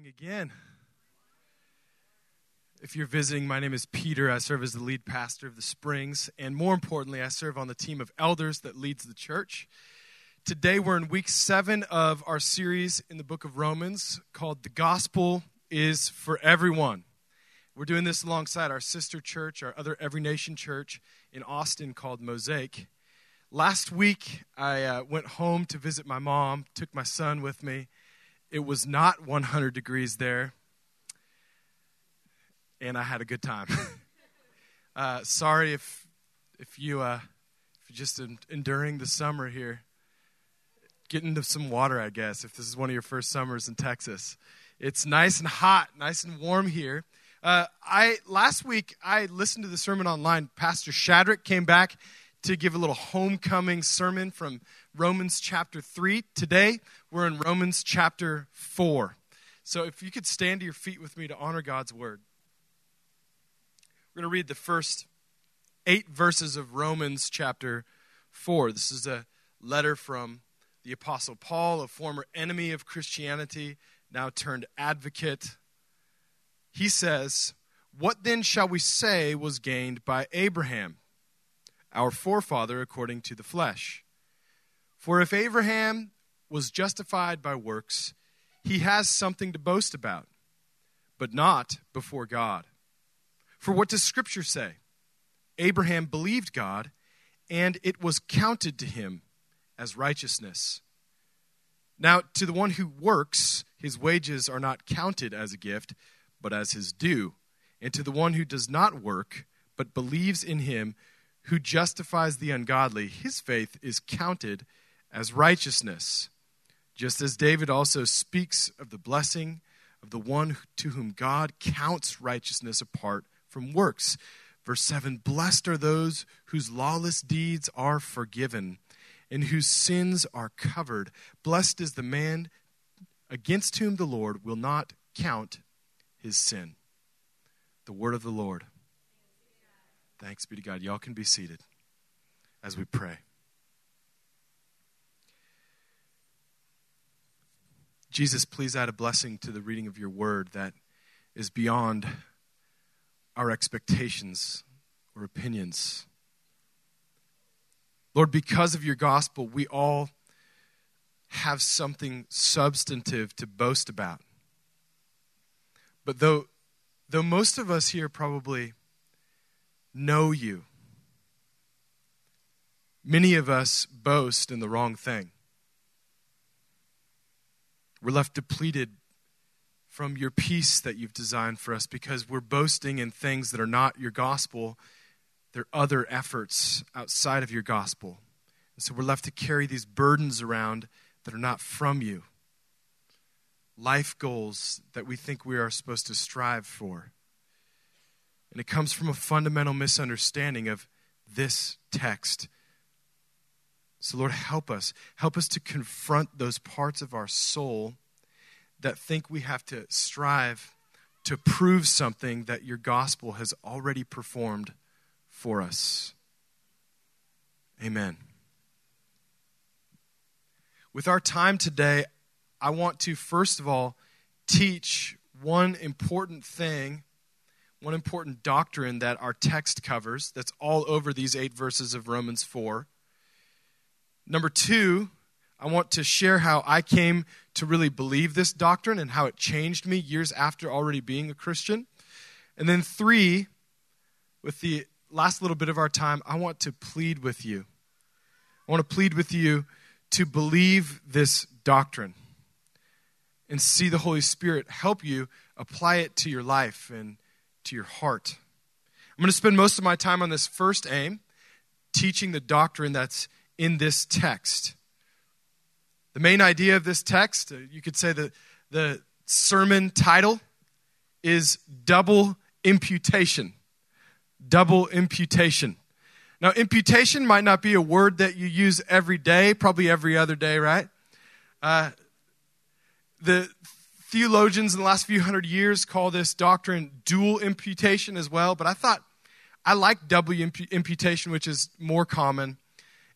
morning again. If you're visiting, my name is Peter. I serve as the lead pastor of the Springs, and more importantly, I serve on the team of elders that leads the church. Today, we're in week seven of our series in the book of Romans called The Gospel is for Everyone. We're doing this alongside our sister church, our other Every Nation church in Austin called Mosaic. Last week, I uh, went home to visit my mom, took my son with me it was not 100 degrees there, and I had a good time. uh, sorry if if you uh, if you're just enduring the summer here. Get into some water, I guess, if this is one of your first summers in Texas. It's nice and hot, nice and warm here. Uh, I last week I listened to the sermon online. Pastor Shadrach came back to give a little homecoming sermon from Romans chapter 3. Today, we're in Romans chapter 4. So if you could stand to your feet with me to honor God's word. We're going to read the first eight verses of Romans chapter 4. This is a letter from the Apostle Paul, a former enemy of Christianity, now turned advocate. He says, What then shall we say was gained by Abraham? our forefather according to the flesh. For if Abraham was justified by works, he has something to boast about, but not before God. For what does Scripture say? Abraham believed God, and it was counted to him as righteousness. Now, to the one who works, his wages are not counted as a gift, but as his due. And to the one who does not work, but believes in him who justifies the ungodly, his faith is counted as righteousness. Just as David also speaks of the blessing of the one to whom God counts righteousness apart from works. Verse 7 Blessed are those whose lawless deeds are forgiven and whose sins are covered. Blessed is the man against whom the Lord will not count his sin. The word of the Lord. Thanks be to God. Y'all can be seated as we pray. Jesus, please add a blessing to the reading of your word that is beyond our expectations or opinions. Lord, because of your gospel, we all have something substantive to boast about. But though, though most of us here probably know you. Many of us boast in the wrong thing. We're left depleted from your peace that you've designed for us because we're boasting in things that are not your gospel. They're other efforts outside of your gospel. And so we're left to carry these burdens around that are not from you. Life goals that we think we are supposed to strive for. And it comes from a fundamental misunderstanding of this text. So, Lord, help us. Help us to confront those parts of our soul that think we have to strive to prove something that your gospel has already performed for us. Amen. With our time today, I want to first of all teach one important thing one important doctrine that our text covers that's all over these eight verses of Romans 4. Number two, I want to share how I came to really believe this doctrine and how it changed me years after already being a Christian. And then three, with the last little bit of our time, I want to plead with you. I want to plead with you to believe this doctrine and see the Holy Spirit help you apply it to your life and to your heart. I'm going to spend most of my time on this first aim, teaching the doctrine that's in this text. The main idea of this text, uh, you could say that the sermon title is double imputation. Double imputation. Now, imputation might not be a word that you use every day, probably every other day, right? Uh, the theologians in the last few hundred years call this doctrine dual imputation as well, but I thought I like double imputation, which is more common.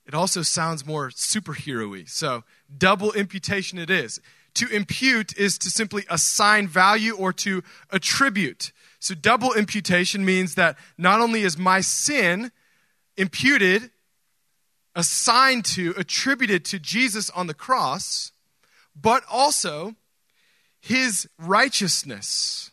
It also sounds more superhero. So, double imputation it is. To impute is to simply assign value or to attribute. So double imputation means that not only is my sin imputed, assigned to, attributed to Jesus on the cross, but also his righteousness,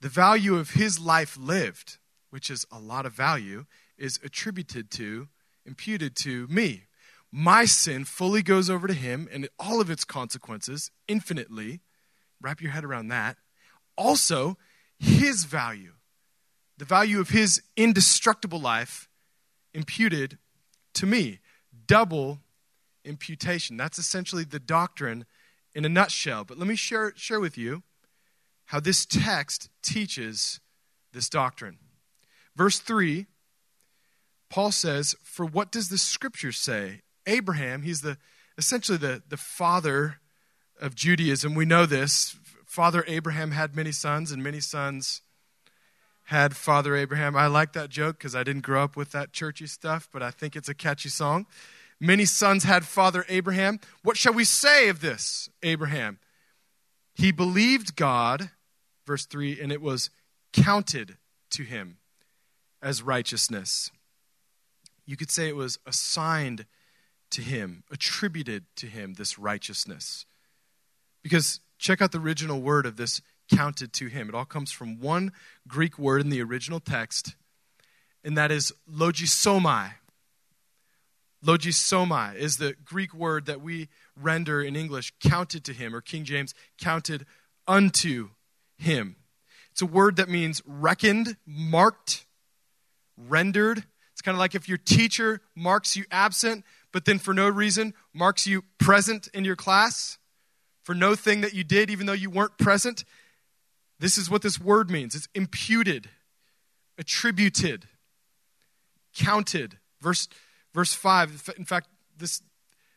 the value of his life lived, which is a lot of value, is attributed to, imputed to me. My sin fully goes over to him and all of its consequences, infinitely. Wrap your head around that. Also, his value, the value of his indestructible life, imputed to me. Double imputation. That's essentially the doctrine in a nutshell. But let me share, share with you how this text teaches this doctrine. Verse 3, Paul says, For what does the scripture say? Abraham, he's the essentially the, the father of Judaism. We know this. Father Abraham had many sons, and many sons had Father Abraham. I like that joke because I didn't grow up with that churchy stuff, but I think it's a catchy song. Many sons had Father Abraham. What shall we say of this, Abraham? He believed God, verse 3, and it was counted to him as righteousness. You could say it was assigned to him, attributed to him, this righteousness. Because check out the original word of this counted to him. It all comes from one Greek word in the original text, and that is logizomai. Logizomai is the Greek word that we render in English counted to him, or King James counted unto him. It's a word that means reckoned, marked, rendered. It's kind of like if your teacher marks you absent, but then for no reason marks you present in your class for no thing that you did, even though you weren't present. This is what this word means it's imputed, attributed, counted. Verse, verse 5, in fact, this,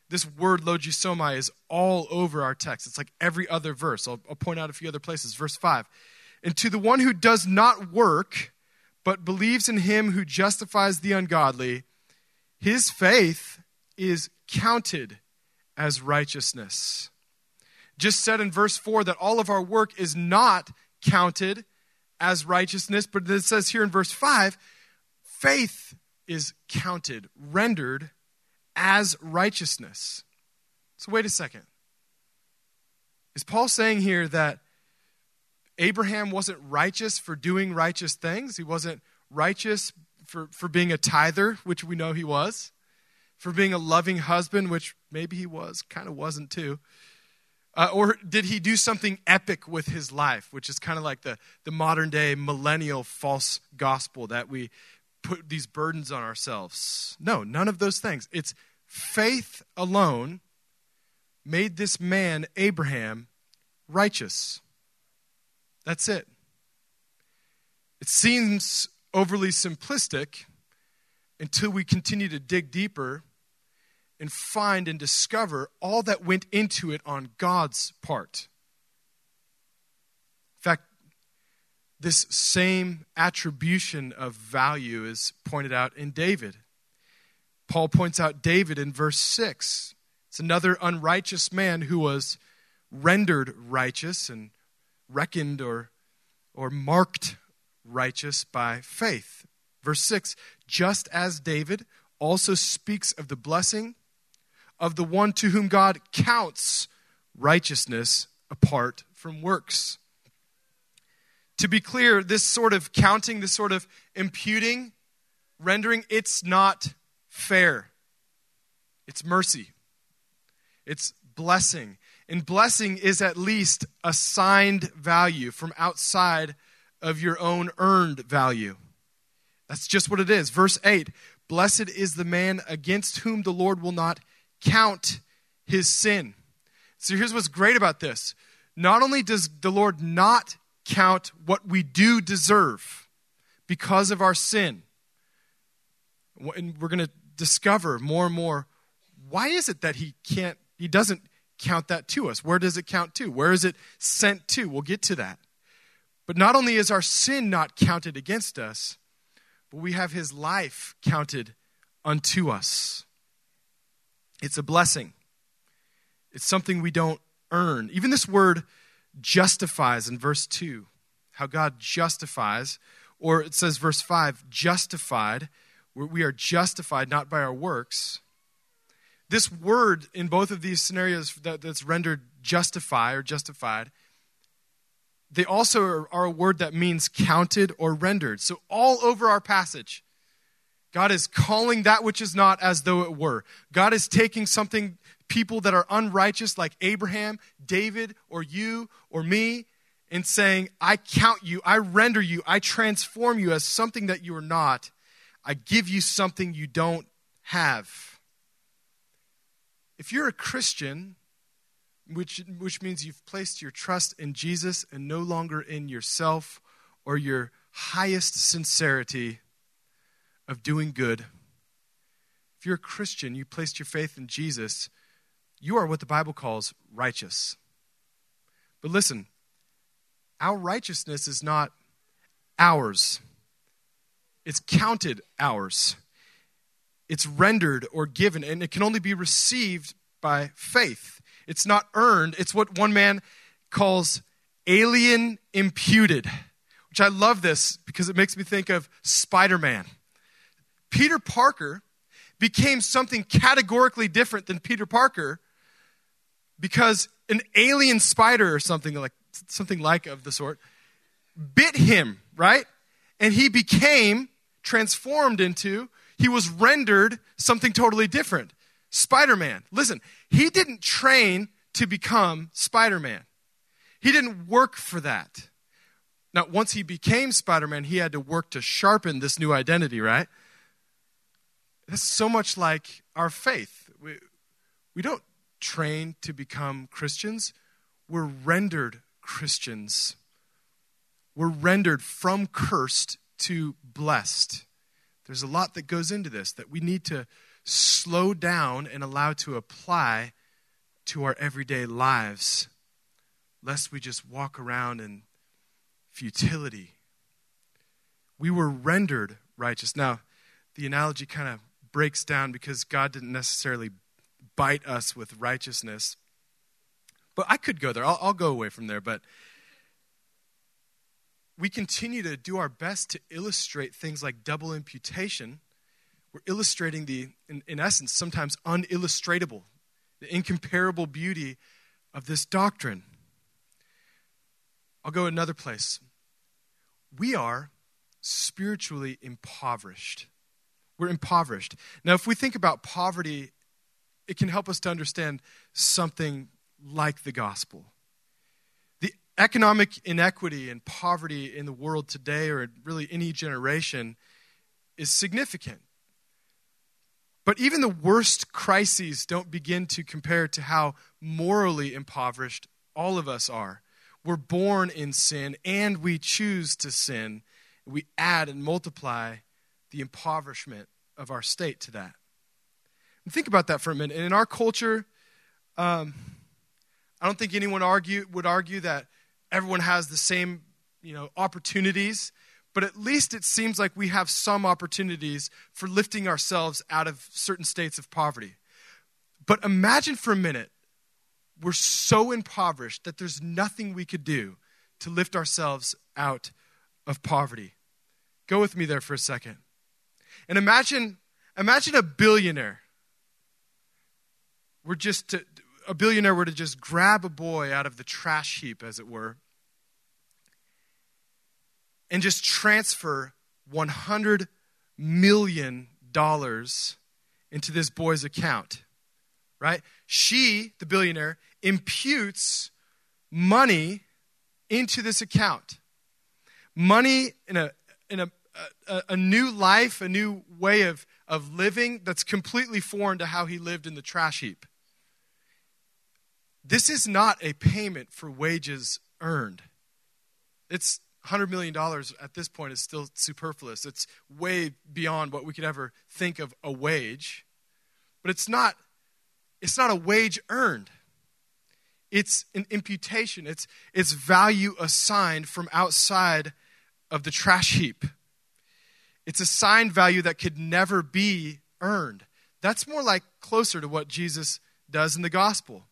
this word logizomai is all over our text. It's like every other verse. I'll, I'll point out a few other places. Verse 5. And to the one who does not work, but believes in him who justifies the ungodly, his faith is counted as righteousness. Just said in verse 4 that all of our work is not counted as righteousness, but it says here in verse 5 faith is counted, rendered as righteousness. So, wait a second. Is Paul saying here that Abraham wasn't righteous for doing righteous things? He wasn't righteous for, for being a tither, which we know he was, for being a loving husband, which maybe he was, kind of wasn't too. Uh, or did he do something epic with his life, which is kind of like the, the modern day millennial false gospel that we put these burdens on ourselves? No, none of those things. It's faith alone made this man, Abraham, righteous. That's it. It seems overly simplistic until we continue to dig deeper and find and discover all that went into it on God's part. In fact, this same attribution of value is pointed out in David. Paul points out David in verse 6. It's another unrighteous man who was rendered righteous and reckoned or, or marked righteous by faith. Verse 6 Just as David also speaks of the blessing of the one to whom God counts righteousness apart from works. To be clear, this sort of counting, this sort of imputing, rendering, it's not fair. It's mercy. It's blessing. And blessing is at least assigned value from outside of your own earned value. That's just what it is. Verse 8 Blessed is the man against whom the Lord will not count his sin. So here's what's great about this. Not only does the Lord not count what we do deserve because of our sin, and we're going to discover more and more why is it that he can't he doesn't count that to us where does it count to where is it sent to we'll get to that but not only is our sin not counted against us but we have his life counted unto us it's a blessing. It's something we don't earn. Even this word justifies in verse 2, how God justifies, or it says, verse 5, justified. We are justified not by our works. This word in both of these scenarios that, that's rendered justify or justified, they also are, are a word that means counted or rendered. So, all over our passage, God is calling that which is not as though it were. God is taking something, people that are unrighteous, like Abraham, David, or you, or me, and saying, I count you, I render you, I transform you as something that you are not. I give you something you don't have. If you're a Christian, which, which means you've placed your trust in Jesus and no longer in yourself or your highest sincerity of doing good. If you're a Christian, you placed your faith in Jesus, you are what the Bible calls righteous. But listen, our righteousness is not ours, it's counted ours. It's rendered or given, and it can only be received by faith. It's not earned, it's what one man calls alien imputed, which I love this because it makes me think of Spider Man. Peter Parker became something categorically different than Peter Parker because an alien spider or something like something like of the sort bit him, right? And he became transformed into he was rendered something totally different. Spider-Man. Listen, he didn't train to become Spider-Man. He didn't work for that. Now, once he became Spider Man, he had to work to sharpen this new identity, right? That's so much like our faith. We, we don't train to become Christians, we're rendered Christians. We're rendered from cursed to blessed. There's a lot that goes into this that we need to slow down and allow to apply to our everyday lives, lest we just walk around in futility. We were rendered righteous. Now, the analogy kind of breaks down because God didn't necessarily bite us with righteousness. But I could go there. I'll, I'll go away from there. But we continue to do our best to illustrate things like double imputation. We're illustrating the, in, in essence, sometimes unillustratable, the incomparable beauty of this doctrine. I'll go another place. We are spiritually impoverished we're impoverished. Now, if we think about poverty, it can help us to understand something like the gospel. Economic inequity and poverty in the world today, or really any generation, is significant. But even the worst crises don't begin to compare to how morally impoverished all of us are. We're born in sin and we choose to sin. We add and multiply the impoverishment of our state to that. And think about that for a minute. And in our culture, um, I don't think anyone argue, would argue that everyone has the same you know, opportunities, but at least it seems like we have some opportunities for lifting ourselves out of certain states of poverty. But imagine for a minute, we're so impoverished that there's nothing we could do to lift ourselves out of poverty. Go with me there for a second. And imagine, imagine a billionaire. We're just to, a billionaire were to just grab a boy out of the trash heap, as it were, and just transfer $100 million into this boy's account, right? She, the billionaire, imputes money into this account. Money in a, in a a, a, new life, a new way of, of living that's completely foreign to how he lived in the trash heap. This is not a payment for wages earned. It's $100 million at this point is still superfluous. It's way beyond what we could ever think of a wage. But it's not, it's not a wage earned. It's an imputation. It's, it's value assigned from outside of the trash heap. It's a sign value that could never be earned. That's more like closer to what Jesus does in the gospel.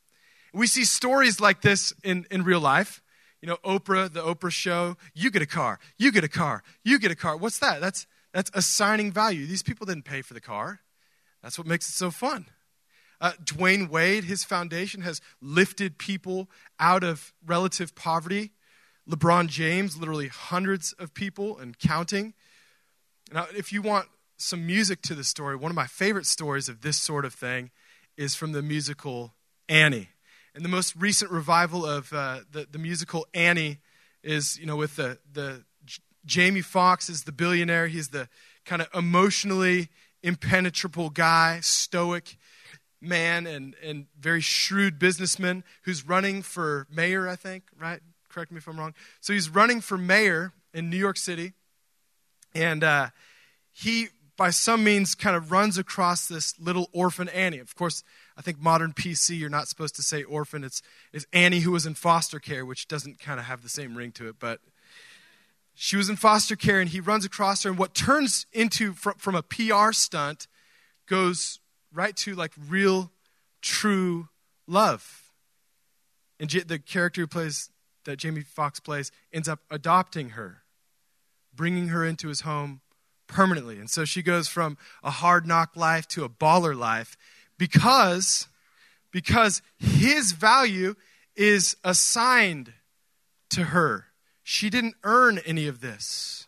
We see stories like this in, in real life. You know, Oprah, the Oprah show, you get a car, you get a car, you get a car. What's that? That's, that's assigning value. These people didn't pay for the car. That's what makes it so fun. Uh, Dwyane Wade, his foundation has lifted people out of relative poverty. LeBron James, literally hundreds of people and counting. Now, if you want some music to the story, one of my favorite stories of this sort of thing is from the musical Annie. And the most recent revival of uh, the, the musical Annie is, you know, with the, the J- Jamie Foxx is the billionaire. He's the kind of emotionally impenetrable guy, stoic man, and, and very shrewd businessman who's running for mayor, I think, right? Correct me if I'm wrong. So he's running for mayor in New York City. And uh, he, by some means, kind of runs across this little orphan Annie. Of course, I think modern PC, you're not supposed to say orphan. It's, it's Annie who was in foster care, which doesn't kind of have the same ring to it, but she was in foster care and he runs across her and what turns into from, from a pr stunt goes right to like real true love. And the character who plays that jamie foxx plays ends up adopting her bringing her into his home permanently. And so she goes from a hard knock life to a baller life because because his value is assigned to her she didn't earn any of this.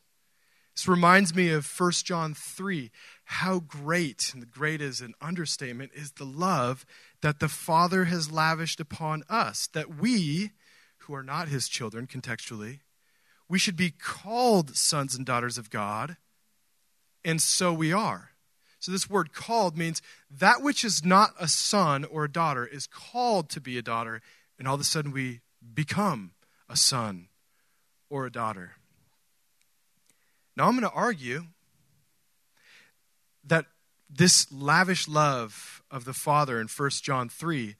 This reminds me of 1 John 3. How great, and the great is an understatement, is the love that the Father has lavished upon us, that we, who are not his children contextually, we should be called sons and daughters of God, and so we are. So, this word called means that which is not a son or a daughter is called to be a daughter, and all of a sudden we become a son or a daughter. Now, I'm going to argue that this lavish love of the Father in 1 John 3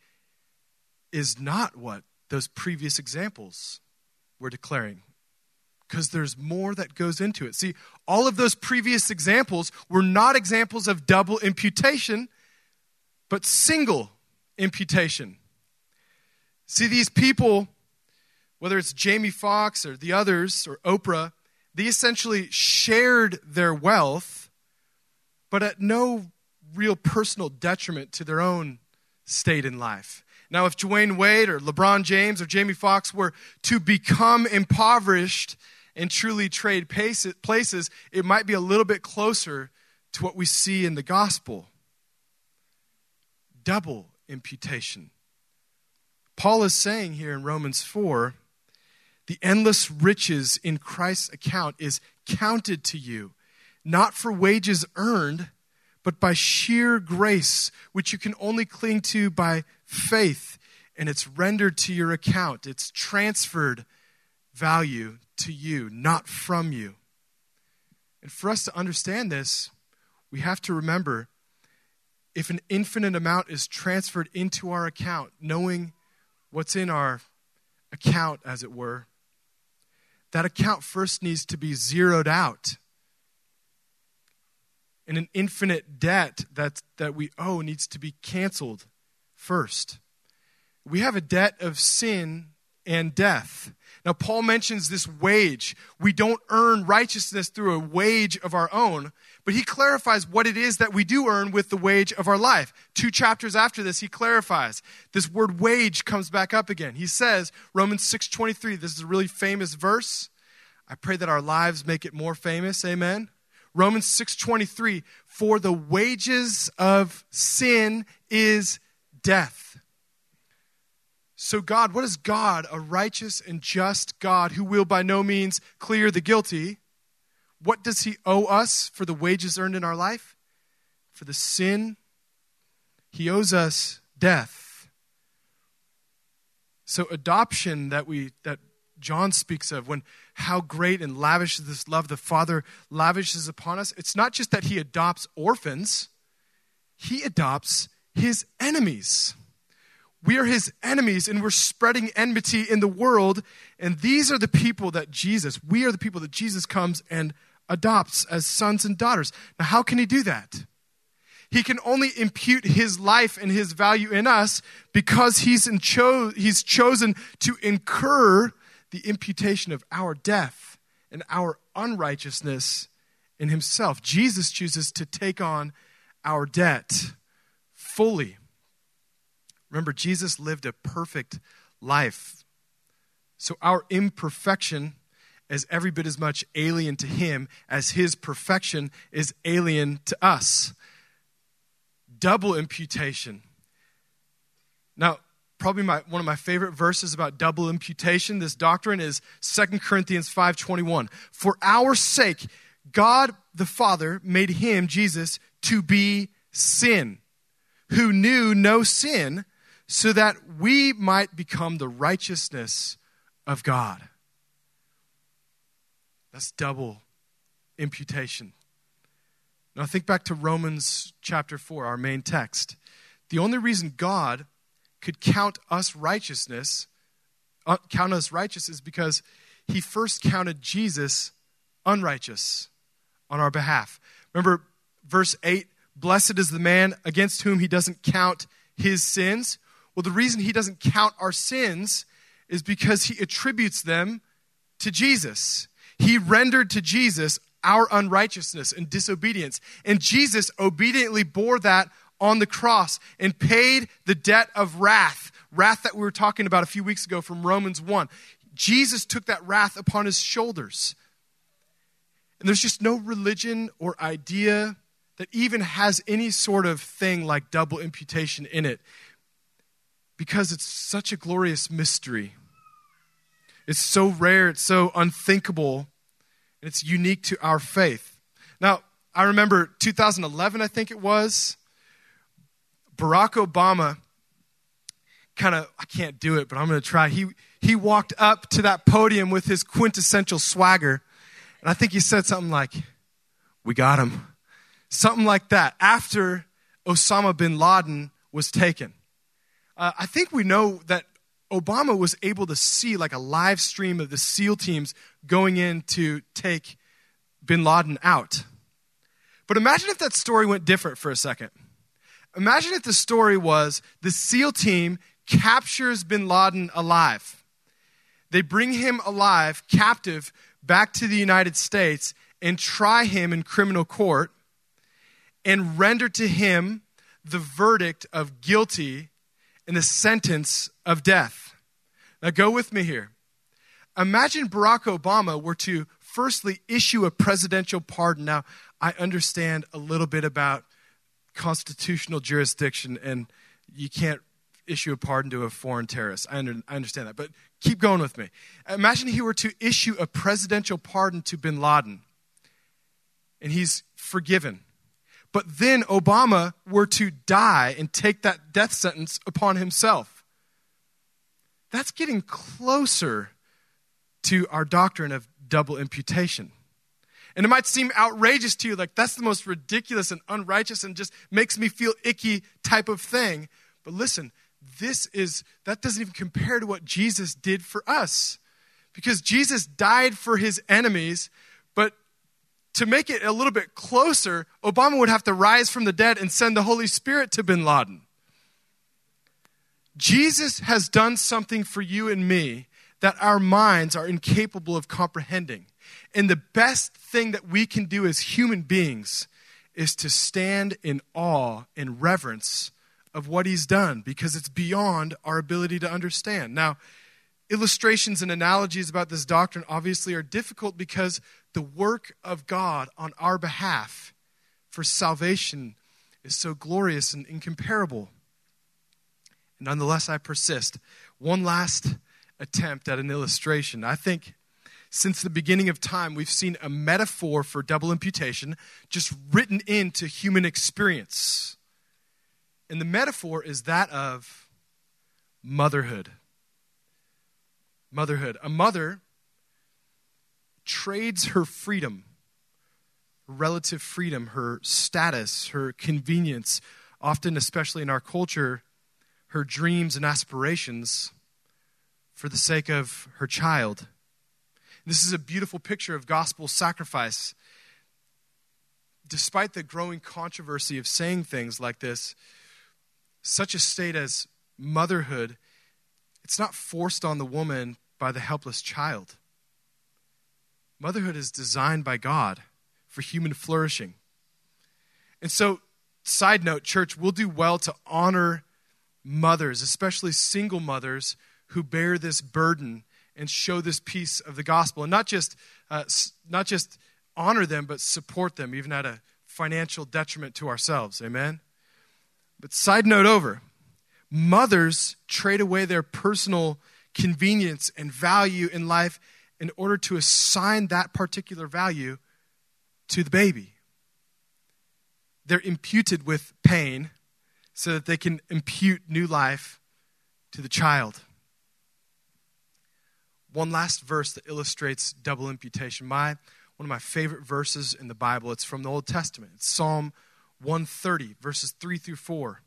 is not what those previous examples were declaring. Because there's more that goes into it. See, all of those previous examples were not examples of double imputation, but single imputation. See, these people whether it's Jamie Foxx or the others or Oprah, they essentially shared their wealth, but at no real personal detriment to their own state in life. Now, if Dwyane Wade or LeBron James or Jamie Foxx were to become impoverished and truly trade places, it might be a little bit closer to what we see in the gospel double imputation. Paul is saying here in Romans 4 the endless riches in Christ's account is counted to you, not for wages earned, but by sheer grace, which you can only cling to by faith. And it's rendered to your account, it's transferred value to you, not from you. And for us to understand this, we have to remember if an infinite amount is transferred into our account, knowing what's in our account, as it were, that account first needs to be zeroed out. And an infinite debt that, that we owe needs to be canceled first. We have a debt of sin and death. Now, Paul mentions this wage. We don't earn righteousness through a wage of our own, but he clarifies what it is that we do earn with the wage of our life. Two chapters after this, he clarifies. This word wage comes back up again. He says, Romans 6.23, this is a really famous verse. I pray that our lives make it more famous. Amen. Romans 6:23, for the wages of sin is death. So God, what is God? A righteous and just God who will by no means clear the guilty. What does he owe us for the wages earned in our life? For the sin he owes us death. So adoption that we that John speaks of when how great and lavish is this love the Father lavishes upon us. It's not just that He adopts orphans, He adopts His enemies. We are His enemies and we're spreading enmity in the world. And these are the people that Jesus, we are the people that Jesus comes and adopts as sons and daughters. Now, how can He do that? He can only impute his life and his value in us because he's, cho- he's chosen to incur the imputation of our death and our unrighteousness in himself. Jesus chooses to take on our debt fully. Remember, Jesus lived a perfect life. So our imperfection is every bit as much alien to him as his perfection is alien to us double imputation. Now, probably my, one of my favorite verses about double imputation, this doctrine is 2 Corinthians 5:21. For our sake, God the Father made him, Jesus, to be sin, who knew no sin, so that we might become the righteousness of God. That's double imputation. Now think back to Romans chapter 4, our main text. The only reason God could count us righteousness, uh, count us righteous is because he first counted Jesus unrighteous on our behalf. Remember verse 8, blessed is the man against whom he doesn't count his sins. Well, the reason he doesn't count our sins is because he attributes them to Jesus. He rendered to Jesus our unrighteousness and disobedience. And Jesus obediently bore that on the cross and paid the debt of wrath, wrath that we were talking about a few weeks ago from Romans 1. Jesus took that wrath upon his shoulders. And there's just no religion or idea that even has any sort of thing like double imputation in it because it's such a glorious mystery. It's so rare, it's so unthinkable and it's unique to our faith. Now, I remember 2011, I think it was, Barack Obama kind of, I can't do it, but I'm going to try. He, he walked up to that podium with his quintessential swagger, and I think he said something like, We got him. Something like that after Osama bin Laden was taken. Uh, I think we know that Obama was able to see like a live stream of the SEAL teams going in to take bin Laden out. But imagine if that story went different for a second. Imagine if the story was the SEAL team captures bin Laden alive. They bring him alive, captive, back to the United States and try him in criminal court and render to him the verdict of guilty and the sentence of death. Now, go with me here. Imagine Barack Obama were to firstly issue a presidential pardon. Now, I understand a little bit about constitutional jurisdiction, and you can't issue a pardon to a foreign terrorist. I, under, I understand that, but keep going with me. Imagine he were to issue a presidential pardon to bin Laden, and he's forgiven. But then Obama were to die and take that death sentence upon himself. That's getting closer to our doctrine of double imputation. And it might seem outrageous to you, like that's the most ridiculous and unrighteous and just makes me feel icky type of thing. But listen, this is, that doesn't even compare to what Jesus did for us. Because Jesus died for his enemies, to make it a little bit closer, Obama would have to rise from the dead and send the Holy Spirit to bin Laden. Jesus has done something for you and me that our minds are incapable of comprehending. And the best thing that we can do as human beings is to stand in awe and reverence of what he's done because it's beyond our ability to understand. Now, illustrations and analogies about this doctrine obviously are difficult because the work of God on our behalf for salvation is so glorious and incomparable. Nonetheless, I persist. One last attempt at an illustration. I think since the beginning of time, we've seen a metaphor for double imputation just written into human experience. And the metaphor is that of motherhood. Motherhood. A mother trades her freedom, relative freedom, her status, her convenience, often, especially in our culture, her dreams and aspirations for the sake of her child. This is a beautiful picture of gospel sacrifice. despite the growing controversy of saying things like this, such a state as motherhood, it's not forced on the woman by the helpless child. Motherhood is designed by God for human flourishing. And so, side note, church, we'll do well to honor mothers, especially single mothers who bear this burden and show this piece of the gospel. And not just, uh, not just honor them, but support them, even at a financial detriment to ourselves. Amen? But side note over mothers trade away their personal convenience and value in life in order to assign that particular value to the baby. They're imputed with pain so that they can impute new life to the child. One last verse that illustrates double imputation. My one of my favorite verses in the Bible. It's from the Old Testament. It's Psalm 130, verses 3 through 4.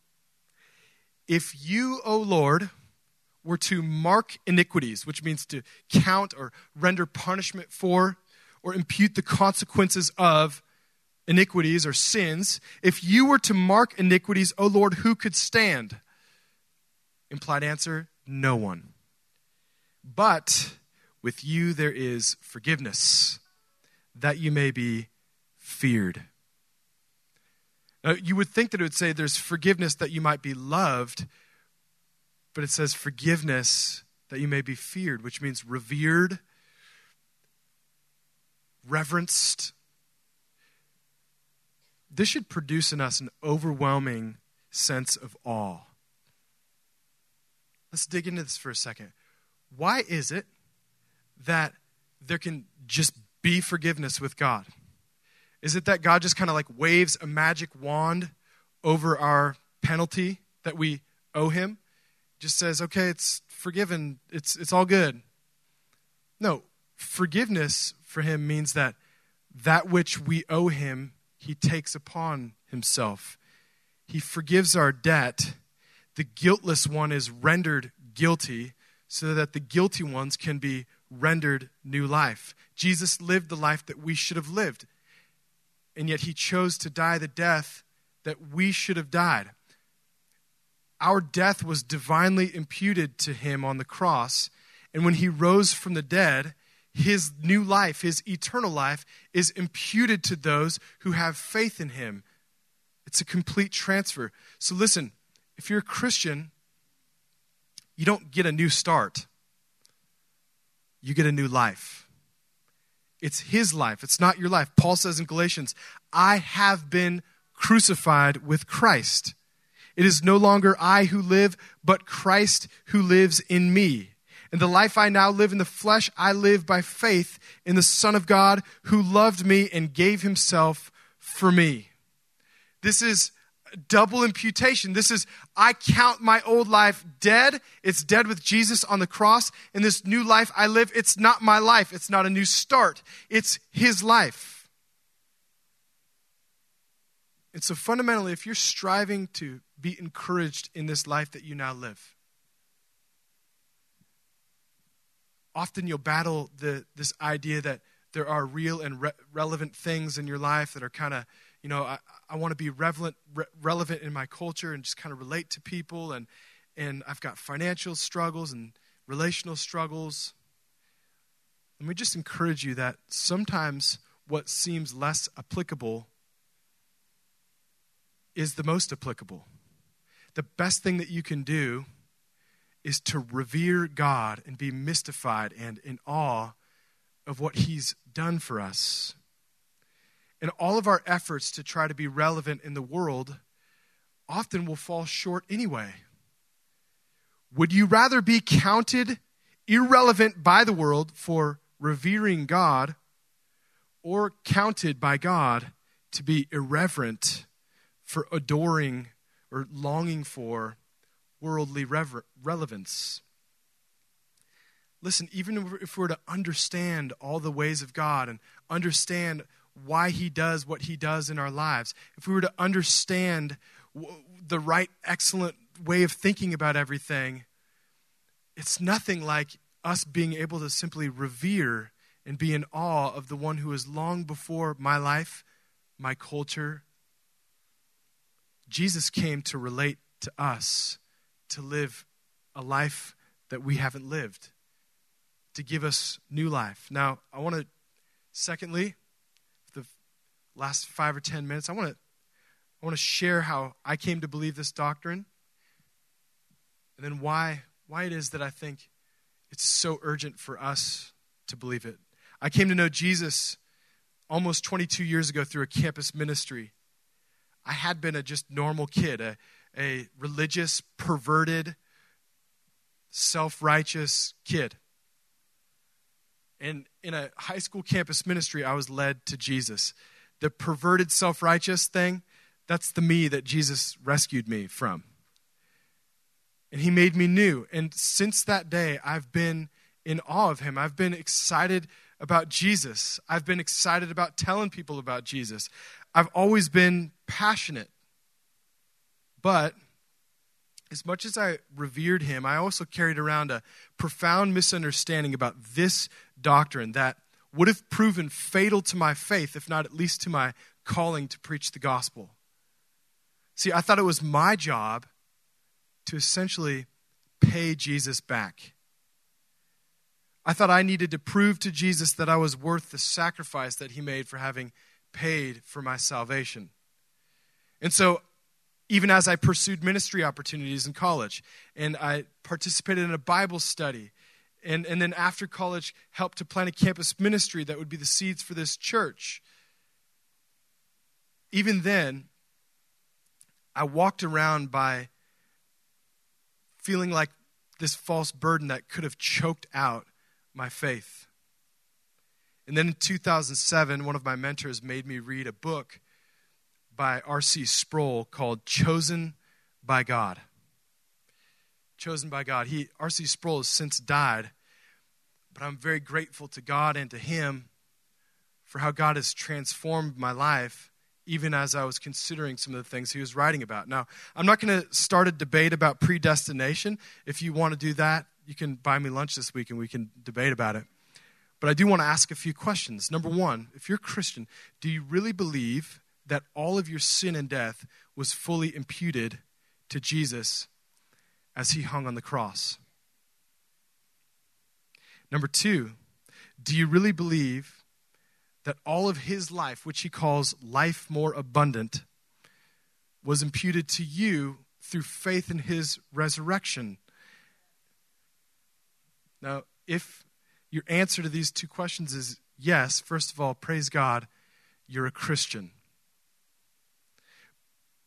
If you, O Lord, were to mark iniquities, which means to count or render punishment for or impute the consequences of iniquities or sins, if you were to mark iniquities, O Lord, who could stand? Implied answer no one. But with you there is forgiveness that you may be feared. Now, you would think that it would say there's forgiveness that you might be loved, but it says forgiveness that you may be feared, which means revered, reverenced. This should produce in us an overwhelming sense of awe. Let's dig into this for a second. Why is it that there can just be forgiveness with God? Is it that God just kind of like waves a magic wand over our penalty that we owe him? Just says, okay, it's forgiven, it's, it's all good. No, forgiveness for him means that that which we owe him, he takes upon himself. He forgives our debt. The guiltless one is rendered guilty so that the guilty ones can be rendered new life. Jesus lived the life that we should have lived, and yet he chose to die the death that we should have died. Our death was divinely imputed to him on the cross, and when he rose from the dead, his new life, his eternal life, is imputed to those who have faith in him. It's a complete transfer. So listen, if you're a Christian, you don't get a new start you get a new life. It's his life, it's not your life. Paul says in Galatians, I have been crucified with Christ. It is no longer I who live, but Christ who lives in me. And the life I now live in the flesh, I live by faith in the Son of God who loved me and gave himself for me. This is double imputation. This is, I count my old life dead. It's dead with Jesus on the cross. And this new life I live, it's not my life. It's not a new start. It's his life. And so, fundamentally, if you're striving to be encouraged in this life that you now live, often you'll battle the, this idea that there are real and re- relevant things in your life that are kind of you know, I, I want to be relevant, re- relevant in my culture and just kind of relate to people. And, and I've got financial struggles and relational struggles. Let me just encourage you that sometimes what seems less applicable is the most applicable. The best thing that you can do is to revere God and be mystified and in awe of what He's done for us and all of our efforts to try to be relevant in the world often will fall short anyway. Would you rather be counted irrelevant by the world for revering God or counted by God to be irreverent for adoring or longing for worldly rever- relevance? Listen, even if we're to understand all the ways of God and understand why he does what he does in our lives, if we were to understand the right, excellent way of thinking about everything, it's nothing like us being able to simply revere and be in awe of the one who is long before my life my culture. Jesus came to relate to us, to live a life that we haven't lived, to give us new life. Now, I want to, secondly, the last five or ten minutes, I want to, I want to share how I came to believe this doctrine, and then why, why it is that I think it's so urgent for us to believe it. I came to know Jesus almost 22 years ago through a campus ministry. I had been a just normal kid, a, a religious, perverted, self righteous kid. And in a high school campus ministry, I was led to Jesus. The perverted, self righteous thing, that's the me that Jesus rescued me from. And he made me new. And since that day, I've been in awe of him. I've been excited about Jesus. I've been excited about telling people about Jesus. I've always been passionate. But as much as I revered him, I also carried around a profound misunderstanding about this doctrine that would have proven fatal to my faith, if not at least to my calling to preach the gospel. See, I thought it was my job to essentially pay Jesus back. I thought I needed to prove to Jesus that I was worth the sacrifice that he made for having paid for my salvation. And so, even as I pursued ministry opportunities in college, and I participated in a Bible study, and, and then after college, helped to plant a campus ministry that would be the seeds for this church. Even then, I walked around by feeling like this false burden that could have choked out my faith. And then in 2007, one of my mentors made me read a book by R.C. Sproul called Chosen by God. Chosen by God. He, R.C. Sproul has since died, but I'm very grateful to God and to him for how God has transformed my life even as I was considering some of the things he was writing about. Now, I'm not going to start a debate about predestination. If you want to do that, you can buy me lunch this week and we can debate about it. But I do want to ask a few questions. Number one, if you're a Christian, do you really believe that all of your sin and death was fully imputed to Jesus as he hung on the cross? Number two, do you really believe that all of his life, which he calls life more abundant, was imputed to you through faith in his resurrection? Now, if your answer to these two questions is yes, first of all, praise God, you're a Christian.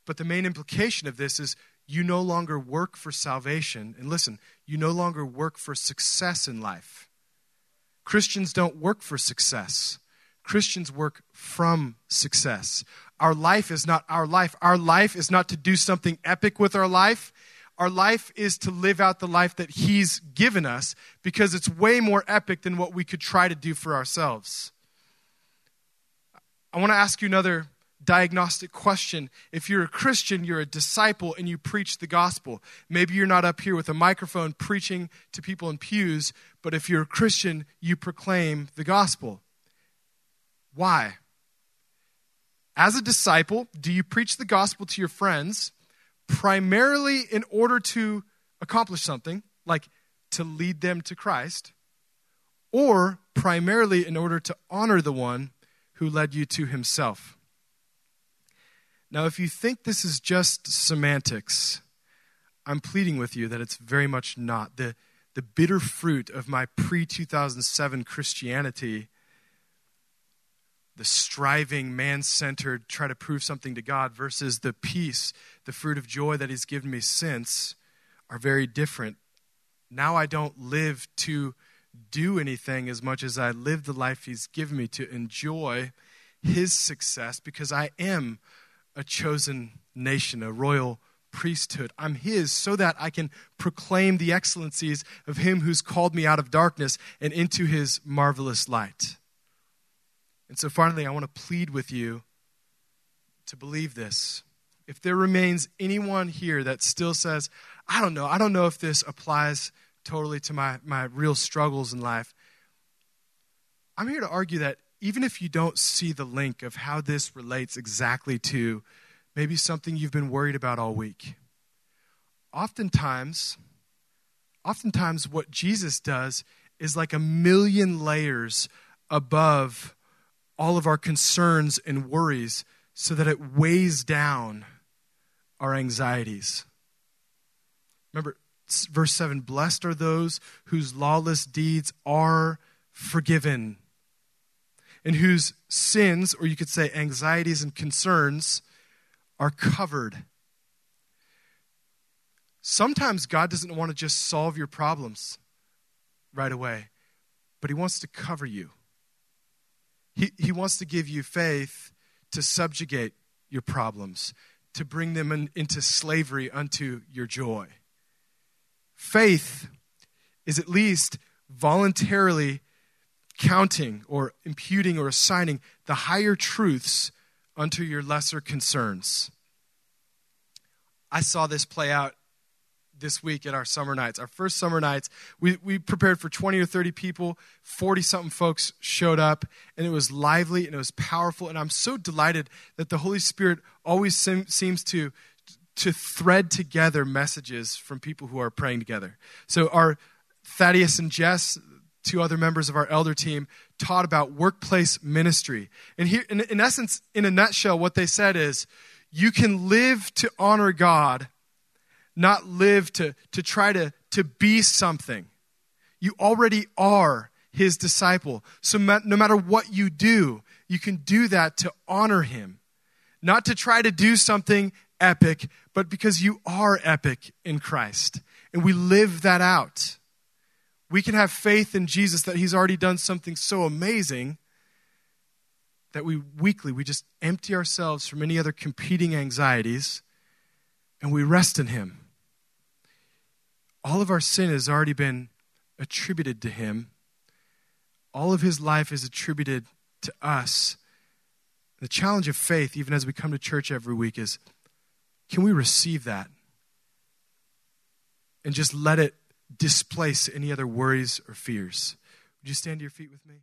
But the main implication of this is you no longer work for salvation. And listen, you no longer work for success in life. Christians don't work for success. Christians work from success. Our life is not our life. Our life is not to do something epic with our life. Our life is to live out the life that He's given us because it's way more epic than what we could try to do for ourselves. I want to ask you another diagnostic question. If you're a Christian, you're a disciple, and you preach the gospel. Maybe you're not up here with a microphone preaching to people in pews, but if you're a Christian, you proclaim the gospel. Why? As a disciple, do you preach the gospel to your friends primarily in order to accomplish something, like to lead them to Christ, or primarily in order to honor the one who led you to himself? Now, if you think this is just semantics, I'm pleading with you that it's very much not. The, the bitter fruit of my pre 2007 Christianity the striving, man centered, try to prove something to God versus the peace, the fruit of joy that He's given me since are very different. Now I don't live to do anything as much as I live the life He's given me to enjoy His success because I am a chosen nation, a royal priesthood. I'm His so that I can proclaim the excellencies of Him who's called me out of darkness and into His marvelous light. And so finally, I want to plead with you to believe this. If there remains anyone here that still says, I don't know, I don't know if this applies totally to my, my real struggles in life, I'm here to argue that even if you don't see the link of how this relates exactly to maybe something you've been worried about all week, oftentimes, oftentimes what Jesus does is like a million layers above all of our concerns and worries so that it weighs down our anxieties. Remember, verse 7 Blessed are those whose lawless deeds are forgiven, and whose sins, or you could say anxieties and concerns, are covered. Sometimes God doesn't want to just solve your problems right away, but He wants to cover you. He, he wants to give you faith to subjugate your problems, to bring them in, into slavery unto your joy. Faith is at least voluntarily counting or imputing or assigning the higher truths unto your lesser concerns. I saw this play out this week at our summer nights. Our first summer nights, we, we prepared for 20 or 30 people. 40 something folks showed up, and it was lively and it was powerful. And I'm so delighted that the Holy Spirit always sim- seems to, to thread together messages from people who are praying together. So, our Thaddeus and Jess, two other members of our elder team, taught about workplace ministry. And here, in, in essence, in a nutshell, what they said is you can live to honor God not live to, to try to, to be something. You already are his disciple. So no matter what you do, you can do that to honor him. Not to try to do something epic, but because you are epic in Christ. And we live that out. We can have faith in Jesus that he's already done something so amazing that we weekly we just empty ourselves from any other competing anxieties and we rest in him all of our sin has already been attributed to him. All of his life is attributed to us. The challenge of faith, even as we come to church every week, is can we receive that and just let it displace any other worries or fears? Would you stand to your feet with me?